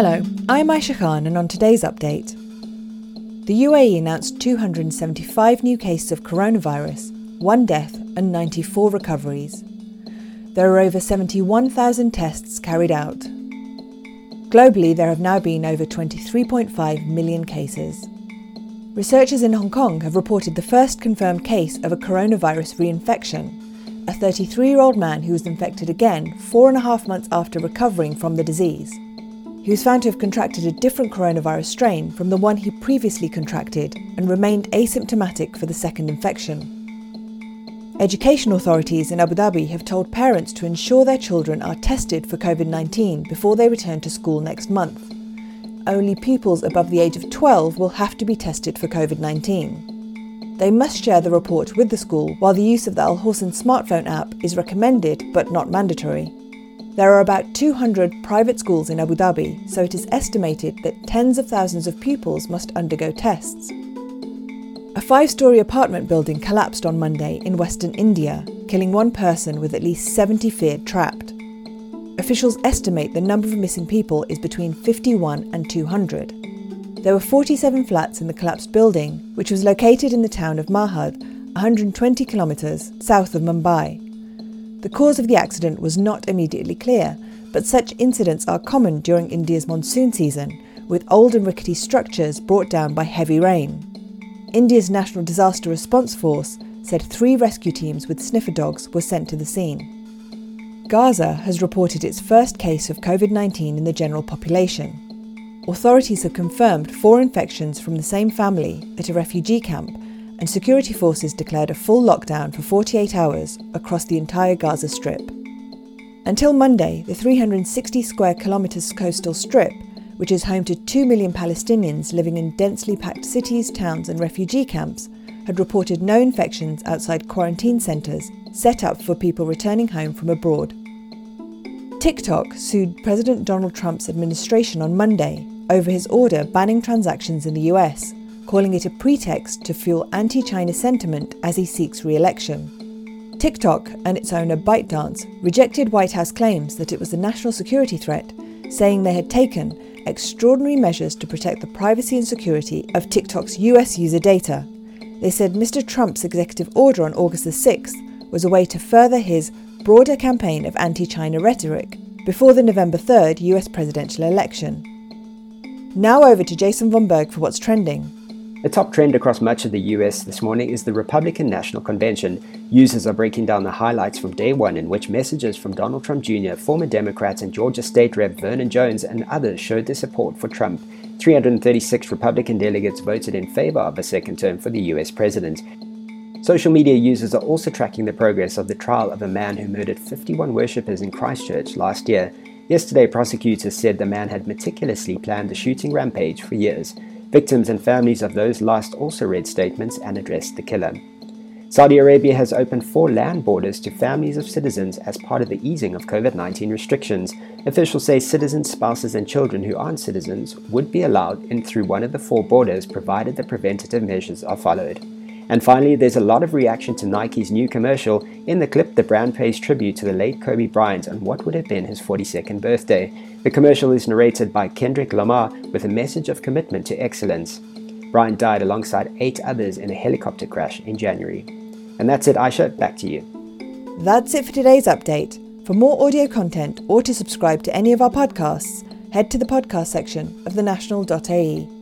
Hello, I'm Aisha Khan, and on today's update, the UAE announced 275 new cases of coronavirus, one death, and 94 recoveries. There are over 71,000 tests carried out. Globally, there have now been over 23.5 million cases. Researchers in Hong Kong have reported the first confirmed case of a coronavirus reinfection, a 33 year old man who was infected again four and a half months after recovering from the disease. He was found to have contracted a different coronavirus strain from the one he previously contracted and remained asymptomatic for the second infection. Education authorities in Abu Dhabi have told parents to ensure their children are tested for COVID 19 before they return to school next month only pupils above the age of 12 will have to be tested for COVID 19. They must share the report with the school, while the use of the Al Hosn smartphone app is recommended but not mandatory. There are about 200 private schools in Abu Dhabi, so it is estimated that tens of thousands of pupils must undergo tests. A five story apartment building collapsed on Monday in western India, killing one person with at least 70 feared trapped. Officials estimate the number of missing people is between 51 and 200. There were 47 flats in the collapsed building, which was located in the town of Mahad, 120 kilometres south of Mumbai. The cause of the accident was not immediately clear, but such incidents are common during India's monsoon season, with old and rickety structures brought down by heavy rain. India's National Disaster Response Force said three rescue teams with sniffer dogs were sent to the scene. Gaza has reported its first case of COVID 19 in the general population. Authorities have confirmed four infections from the same family at a refugee camp, and security forces declared a full lockdown for 48 hours across the entire Gaza Strip. Until Monday, the 360 square kilometres coastal strip, which is home to 2 million Palestinians living in densely packed cities, towns, and refugee camps, had reported no infections outside quarantine centres set up for people returning home from abroad. TikTok sued President Donald Trump's administration on Monday over his order banning transactions in the US, calling it a pretext to fuel anti China sentiment as he seeks re election. TikTok and its owner ByteDance rejected White House claims that it was a national security threat, saying they had taken extraordinary measures to protect the privacy and security of TikTok's US user data. They said Mr. Trump's executive order on August the 6th was a way to further his broader campaign of anti China rhetoric before the November 3rd US presidential election. Now over to Jason von Berg for what's trending. A top trend across much of the US this morning is the Republican National Convention. Users are breaking down the highlights from day one, in which messages from Donald Trump Jr., former Democrats, and Georgia State Rep Vernon Jones and others showed their support for Trump. 336 Republican delegates voted in favor of a second term for the US president. Social media users are also tracking the progress of the trial of a man who murdered 51 worshippers in Christchurch last year. Yesterday, prosecutors said the man had meticulously planned the shooting rampage for years. Victims and families of those lost also read statements and addressed the killer. Saudi Arabia has opened four land borders to families of citizens as part of the easing of COVID 19 restrictions. Officials say citizens, spouses, and children who aren't citizens would be allowed in through one of the four borders provided the preventative measures are followed. And finally, there's a lot of reaction to Nike's new commercial. In the clip, the brand pays tribute to the late Kobe Bryant on what would have been his 42nd birthday. The commercial is narrated by Kendrick Lamar with a message of commitment to excellence. Bryant died alongside eight others in a helicopter crash in January. And that's it, Aisha. Back to you. That's it for today's update. For more audio content or to subscribe to any of our podcasts, head to the podcast section of thenational.ae.